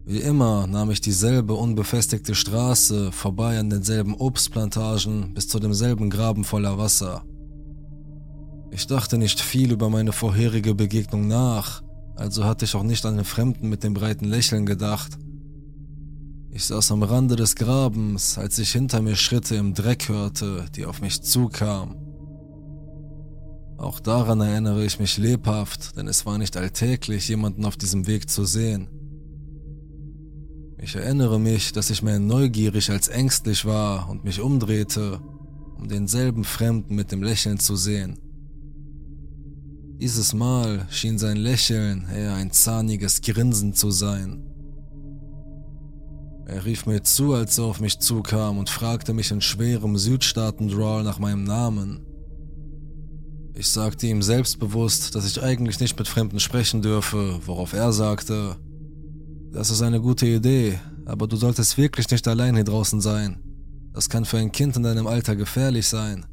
Wie immer nahm ich dieselbe unbefestigte Straße vorbei an denselben Obstplantagen bis zu demselben Graben voller Wasser. Ich dachte nicht viel über meine vorherige Begegnung nach, also hatte ich auch nicht an den Fremden mit dem breiten Lächeln gedacht. Ich saß am Rande des Grabens, als ich hinter mir Schritte im Dreck hörte, die auf mich zukamen. Auch daran erinnere ich mich lebhaft, denn es war nicht alltäglich, jemanden auf diesem Weg zu sehen. Ich erinnere mich, dass ich mehr neugierig als ängstlich war und mich umdrehte, um denselben Fremden mit dem Lächeln zu sehen. Dieses Mal schien sein Lächeln eher ein zahniges Grinsen zu sein. Er rief mir zu, als er auf mich zukam und fragte mich in schwerem Südstaaten-Drawl nach meinem Namen. Ich sagte ihm selbstbewusst, dass ich eigentlich nicht mit Fremden sprechen dürfe, worauf er sagte, das ist eine gute Idee, aber du solltest wirklich nicht allein hier draußen sein. Das kann für ein Kind in deinem Alter gefährlich sein.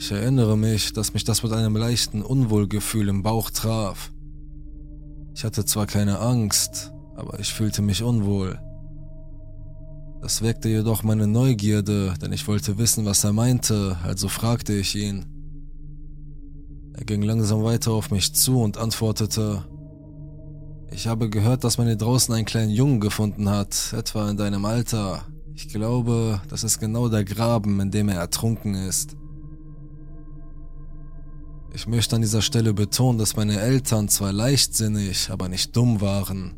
Ich erinnere mich, dass mich das mit einem leichten Unwohlgefühl im Bauch traf. Ich hatte zwar keine Angst, aber ich fühlte mich unwohl. Das weckte jedoch meine Neugierde, denn ich wollte wissen, was er meinte, also fragte ich ihn. Er ging langsam weiter auf mich zu und antwortete, ich habe gehört, dass man hier draußen einen kleinen Jungen gefunden hat, etwa in deinem Alter. Ich glaube, das ist genau der Graben, in dem er ertrunken ist. Ich möchte an dieser Stelle betonen, dass meine Eltern zwar leichtsinnig, aber nicht dumm waren.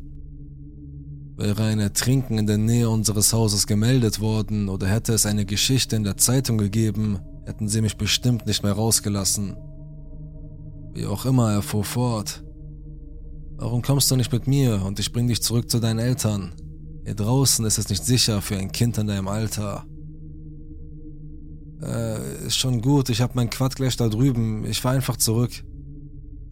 Wäre ein Ertrinken in der Nähe unseres Hauses gemeldet worden oder hätte es eine Geschichte in der Zeitung gegeben, hätten sie mich bestimmt nicht mehr rausgelassen. Wie auch immer, er fuhr fort. Warum kommst du nicht mit mir und ich bring dich zurück zu deinen Eltern? Hier draußen ist es nicht sicher für ein Kind in deinem Alter. Äh, ist schon gut, ich hab mein Quad gleich da drüben, ich fahr einfach zurück.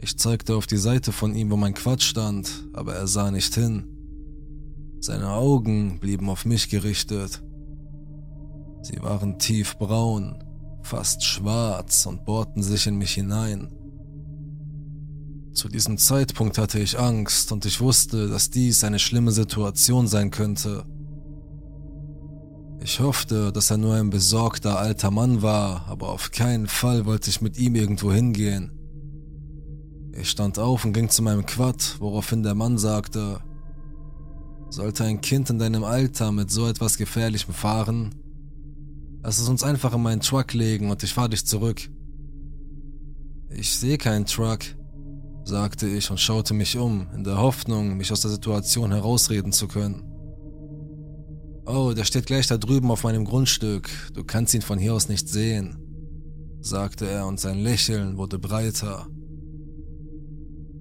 Ich zeigte auf die Seite von ihm, wo mein Quad stand, aber er sah nicht hin. Seine Augen blieben auf mich gerichtet. Sie waren tiefbraun, fast schwarz und bohrten sich in mich hinein. Zu diesem Zeitpunkt hatte ich Angst und ich wusste, dass dies eine schlimme Situation sein könnte. Ich hoffte, dass er nur ein besorgter alter Mann war, aber auf keinen Fall wollte ich mit ihm irgendwo hingehen. Ich stand auf und ging zu meinem Quad, woraufhin der Mann sagte, sollte ein Kind in deinem Alter mit so etwas Gefährlichem fahren? Lass es uns einfach in meinen Truck legen und ich fahre dich zurück. Ich sehe keinen Truck, sagte ich und schaute mich um, in der Hoffnung, mich aus der Situation herausreden zu können. Oh, der steht gleich da drüben auf meinem Grundstück, du kannst ihn von hier aus nicht sehen, sagte er und sein Lächeln wurde breiter.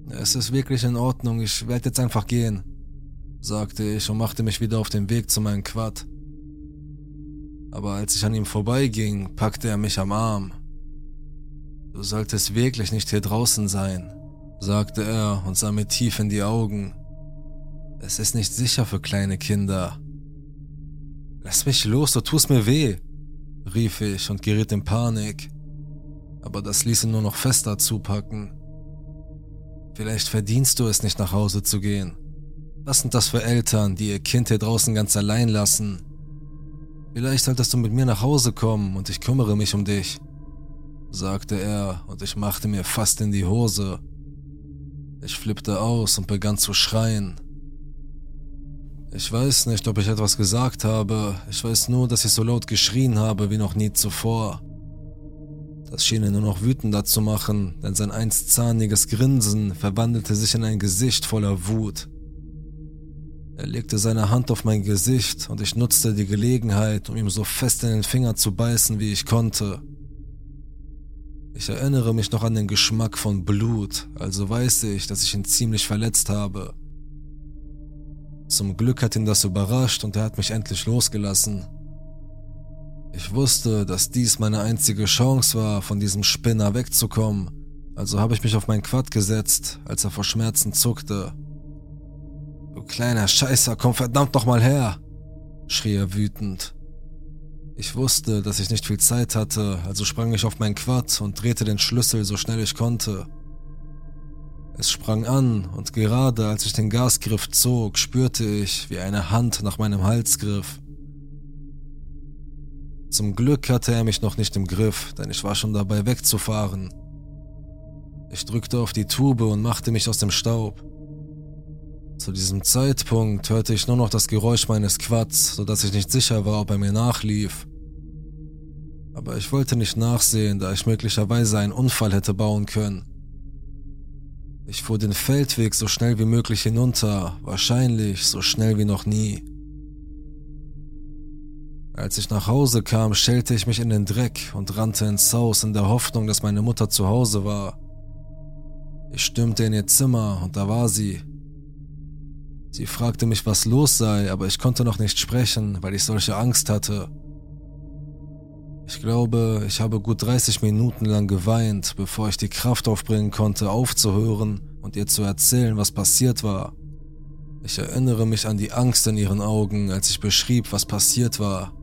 Es ist wirklich in Ordnung, ich werde jetzt einfach gehen, sagte ich und machte mich wieder auf den Weg zu meinem Quad. Aber als ich an ihm vorbeiging, packte er mich am Arm. Du solltest wirklich nicht hier draußen sein, sagte er und sah mir tief in die Augen. Es ist nicht sicher für kleine Kinder. Lass mich los, du tust mir weh, rief ich und geriet in Panik. Aber das ließ ihn nur noch fester zupacken. Vielleicht verdienst du es nicht nach Hause zu gehen. Was sind das für Eltern, die ihr Kind hier draußen ganz allein lassen? Vielleicht solltest du mit mir nach Hause kommen und ich kümmere mich um dich, sagte er und ich machte mir fast in die Hose. Ich flippte aus und begann zu schreien. Ich weiß nicht, ob ich etwas gesagt habe, ich weiß nur, dass ich so laut geschrien habe wie noch nie zuvor. Das schien ihn nur noch wütender zu machen, denn sein einst zahniges Grinsen verwandelte sich in ein Gesicht voller Wut. Er legte seine Hand auf mein Gesicht und ich nutzte die Gelegenheit, um ihm so fest in den Finger zu beißen, wie ich konnte. Ich erinnere mich noch an den Geschmack von Blut, also weiß ich, dass ich ihn ziemlich verletzt habe. Zum Glück hat ihn das überrascht und er hat mich endlich losgelassen. Ich wusste, dass dies meine einzige Chance war, von diesem Spinner wegzukommen, also habe ich mich auf mein Quad gesetzt, als er vor Schmerzen zuckte. Du kleiner Scheißer, komm verdammt noch mal her, schrie er wütend. Ich wusste, dass ich nicht viel Zeit hatte, also sprang ich auf mein Quad und drehte den Schlüssel so schnell ich konnte. Es sprang an und gerade als ich den Gasgriff zog, spürte ich, wie eine Hand nach meinem Hals griff. Zum Glück hatte er mich noch nicht im Griff, denn ich war schon dabei wegzufahren. Ich drückte auf die Tube und machte mich aus dem Staub. Zu diesem Zeitpunkt hörte ich nur noch das Geräusch meines Quads, sodass ich nicht sicher war, ob er mir nachlief. Aber ich wollte nicht nachsehen, da ich möglicherweise einen Unfall hätte bauen können. Ich fuhr den Feldweg so schnell wie möglich hinunter, wahrscheinlich so schnell wie noch nie. Als ich nach Hause kam, stellte ich mich in den Dreck und rannte ins Haus in der Hoffnung, dass meine Mutter zu Hause war. Ich stürmte in ihr Zimmer und da war sie. Sie fragte mich, was los sei, aber ich konnte noch nicht sprechen, weil ich solche Angst hatte. Ich glaube, ich habe gut 30 Minuten lang geweint, bevor ich die Kraft aufbringen konnte, aufzuhören und ihr zu erzählen, was passiert war. Ich erinnere mich an die Angst in ihren Augen, als ich beschrieb, was passiert war.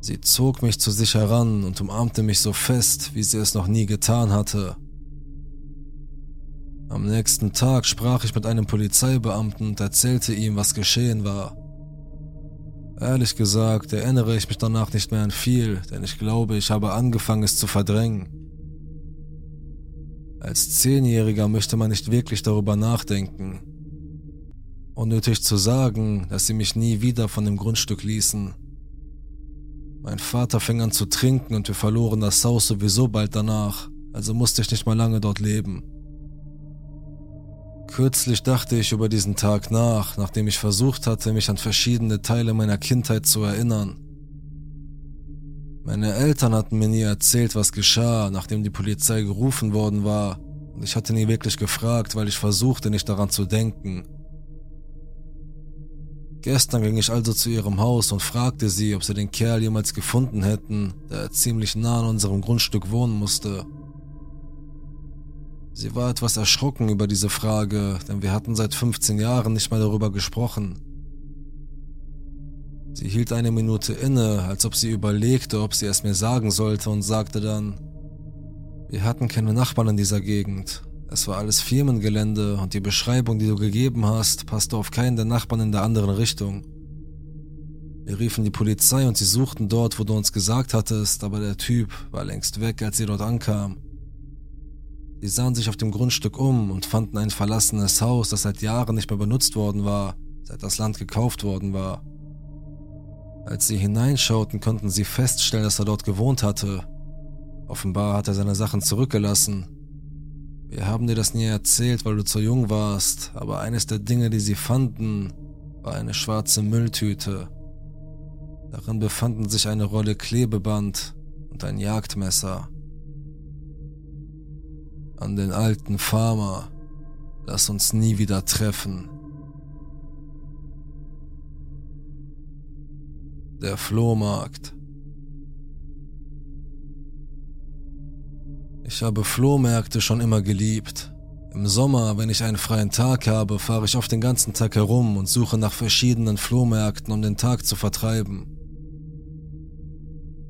Sie zog mich zu sich heran und umarmte mich so fest, wie sie es noch nie getan hatte. Am nächsten Tag sprach ich mit einem Polizeibeamten und erzählte ihm, was geschehen war. Ehrlich gesagt erinnere ich mich danach nicht mehr an viel, denn ich glaube, ich habe angefangen, es zu verdrängen. Als Zehnjähriger möchte man nicht wirklich darüber nachdenken. Unnötig zu sagen, dass sie mich nie wieder von dem Grundstück ließen. Mein Vater fing an zu trinken und wir verloren das Haus sowieso bald danach, also musste ich nicht mal lange dort leben. Kürzlich dachte ich über diesen Tag nach, nachdem ich versucht hatte, mich an verschiedene Teile meiner Kindheit zu erinnern. Meine Eltern hatten mir nie erzählt, was geschah, nachdem die Polizei gerufen worden war, und ich hatte nie wirklich gefragt, weil ich versuchte, nicht daran zu denken. Gestern ging ich also zu ihrem Haus und fragte sie, ob sie den Kerl jemals gefunden hätten, der ziemlich nah an unserem Grundstück wohnen musste. Sie war etwas erschrocken über diese Frage, denn wir hatten seit 15 Jahren nicht mehr darüber gesprochen. Sie hielt eine Minute inne, als ob sie überlegte, ob sie es mir sagen sollte und sagte dann, wir hatten keine Nachbarn in dieser Gegend. Es war alles Firmengelände und die Beschreibung, die du gegeben hast, passte auf keinen der Nachbarn in der anderen Richtung. Wir riefen die Polizei und sie suchten dort, wo du uns gesagt hattest, aber der Typ war längst weg, als sie dort ankam. Sie sahen sich auf dem Grundstück um und fanden ein verlassenes Haus, das seit Jahren nicht mehr benutzt worden war, seit das Land gekauft worden war. Als sie hineinschauten, konnten sie feststellen, dass er dort gewohnt hatte. Offenbar hat er seine Sachen zurückgelassen. Wir haben dir das nie erzählt, weil du zu jung warst, aber eines der Dinge, die sie fanden, war eine schwarze Mülltüte. Darin befanden sich eine Rolle Klebeband und ein Jagdmesser an den alten Farmer, lass uns nie wieder treffen. Der Flohmarkt. Ich habe Flohmärkte schon immer geliebt. Im Sommer, wenn ich einen freien Tag habe, fahre ich oft den ganzen Tag herum und suche nach verschiedenen Flohmärkten, um den Tag zu vertreiben.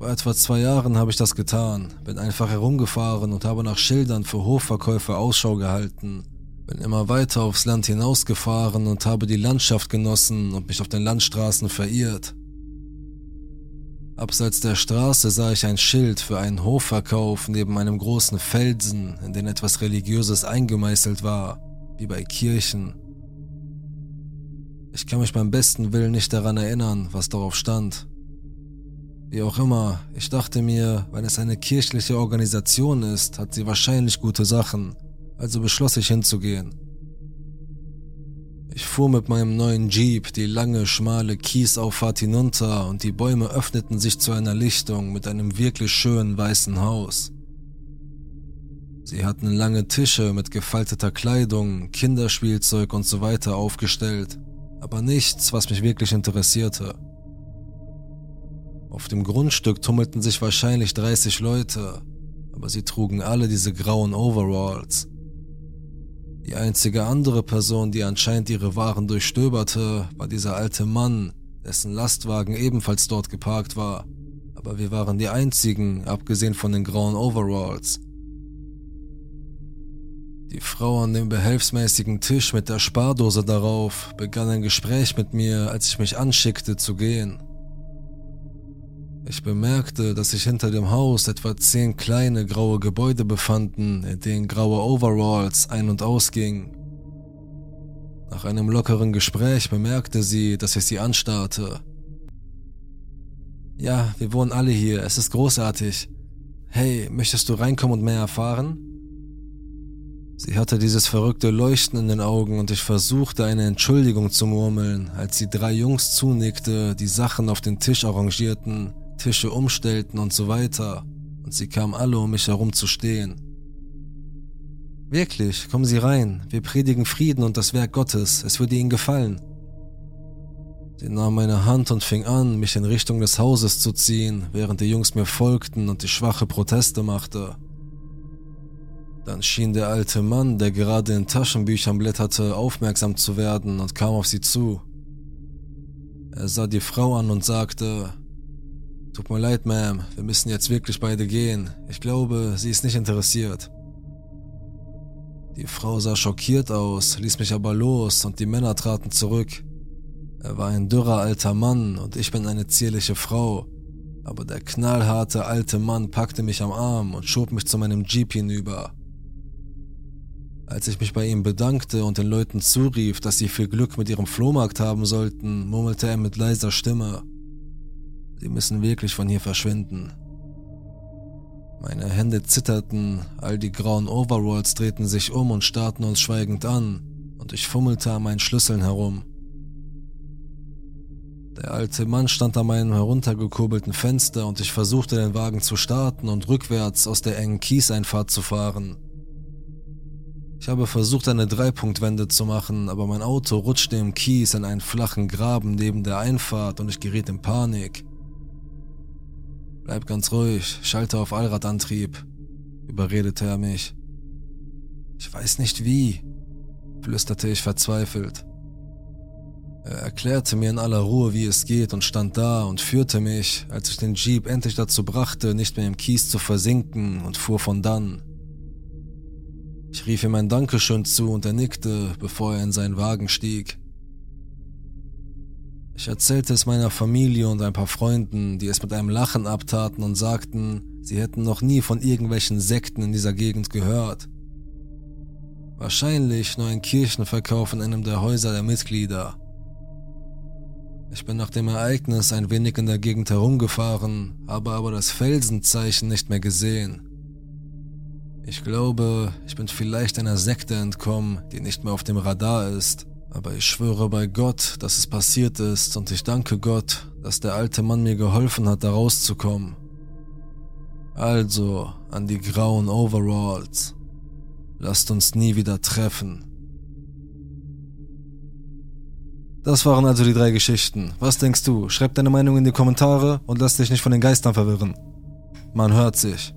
Vor etwa zwei Jahren habe ich das getan, bin einfach herumgefahren und habe nach Schildern für Hofverkäufer Ausschau gehalten, bin immer weiter aufs Land hinausgefahren und habe die Landschaft genossen und mich auf den Landstraßen verirrt. Abseits der Straße sah ich ein Schild für einen Hofverkauf neben einem großen Felsen, in den etwas Religiöses eingemeißelt war, wie bei Kirchen. Ich kann mich beim besten Willen nicht daran erinnern, was darauf stand. Wie auch immer, ich dachte mir, wenn es eine kirchliche Organisation ist, hat sie wahrscheinlich gute Sachen, also beschloss ich hinzugehen. Ich fuhr mit meinem neuen Jeep die lange, schmale Kiesauffahrt hinunter und die Bäume öffneten sich zu einer Lichtung mit einem wirklich schönen weißen Haus. Sie hatten lange Tische mit gefalteter Kleidung, Kinderspielzeug und so weiter aufgestellt, aber nichts, was mich wirklich interessierte. Auf dem Grundstück tummelten sich wahrscheinlich 30 Leute, aber sie trugen alle diese grauen Overalls. Die einzige andere Person, die anscheinend ihre Waren durchstöberte, war dieser alte Mann, dessen Lastwagen ebenfalls dort geparkt war, aber wir waren die einzigen, abgesehen von den grauen Overalls. Die Frau an dem behelfsmäßigen Tisch mit der Spardose darauf begann ein Gespräch mit mir, als ich mich anschickte zu gehen. Ich bemerkte, dass sich hinter dem Haus etwa zehn kleine graue Gebäude befanden, in denen graue Overalls ein- und ausgingen. Nach einem lockeren Gespräch bemerkte sie, dass ich sie anstarrte. Ja, wir wohnen alle hier, es ist großartig. Hey, möchtest du reinkommen und mehr erfahren? Sie hatte dieses verrückte Leuchten in den Augen und ich versuchte eine Entschuldigung zu murmeln, als sie drei Jungs zunickte, die Sachen auf den Tisch arrangierten, Tische umstellten und so weiter, und sie kamen alle um mich herum zu stehen. Wirklich, kommen Sie rein, wir predigen Frieden und das Werk Gottes, es würde Ihnen gefallen. Sie nahm meine Hand und fing an, mich in Richtung des Hauses zu ziehen, während die Jungs mir folgten und ich schwache Proteste machte. Dann schien der alte Mann, der gerade in Taschenbüchern blätterte, aufmerksam zu werden und kam auf sie zu. Er sah die Frau an und sagte, Tut mir leid, Ma'am, wir müssen jetzt wirklich beide gehen. Ich glaube, sie ist nicht interessiert. Die Frau sah schockiert aus, ließ mich aber los und die Männer traten zurück. Er war ein dürrer alter Mann und ich bin eine zierliche Frau, aber der knallharte alte Mann packte mich am Arm und schob mich zu meinem Jeep hinüber. Als ich mich bei ihm bedankte und den Leuten zurief, dass sie viel Glück mit ihrem Flohmarkt haben sollten, murmelte er mit leiser Stimme. Sie müssen wirklich von hier verschwinden. Meine Hände zitterten, all die grauen Overalls drehten sich um und starrten uns schweigend an, und ich fummelte an meinen Schlüsseln herum. Der alte Mann stand an meinem heruntergekurbelten Fenster und ich versuchte den Wagen zu starten und rückwärts aus der engen Kieseinfahrt zu fahren. Ich habe versucht, eine Dreipunktwende zu machen, aber mein Auto rutschte im Kies in einen flachen Graben neben der Einfahrt und ich geriet in Panik. Bleib ganz ruhig, schalte auf Allradantrieb, überredete er mich. Ich weiß nicht wie, flüsterte ich verzweifelt. Er erklärte mir in aller Ruhe, wie es geht und stand da und führte mich, als ich den Jeep endlich dazu brachte, nicht mehr im Kies zu versinken und fuhr von dann. Ich rief ihm ein Dankeschön zu und er nickte, bevor er in seinen Wagen stieg. Ich erzählte es meiner Familie und ein paar Freunden, die es mit einem Lachen abtaten und sagten, sie hätten noch nie von irgendwelchen Sekten in dieser Gegend gehört. Wahrscheinlich nur ein Kirchenverkauf in einem der Häuser der Mitglieder. Ich bin nach dem Ereignis ein wenig in der Gegend herumgefahren, habe aber das Felsenzeichen nicht mehr gesehen. Ich glaube, ich bin vielleicht einer Sekte entkommen, die nicht mehr auf dem Radar ist. Aber ich schwöre bei Gott, dass es passiert ist und ich danke Gott, dass der alte Mann mir geholfen hat, da rauszukommen. Also, an die grauen Overalls. Lasst uns nie wieder treffen. Das waren also die drei Geschichten. Was denkst du? Schreib deine Meinung in die Kommentare und lass dich nicht von den Geistern verwirren. Man hört sich.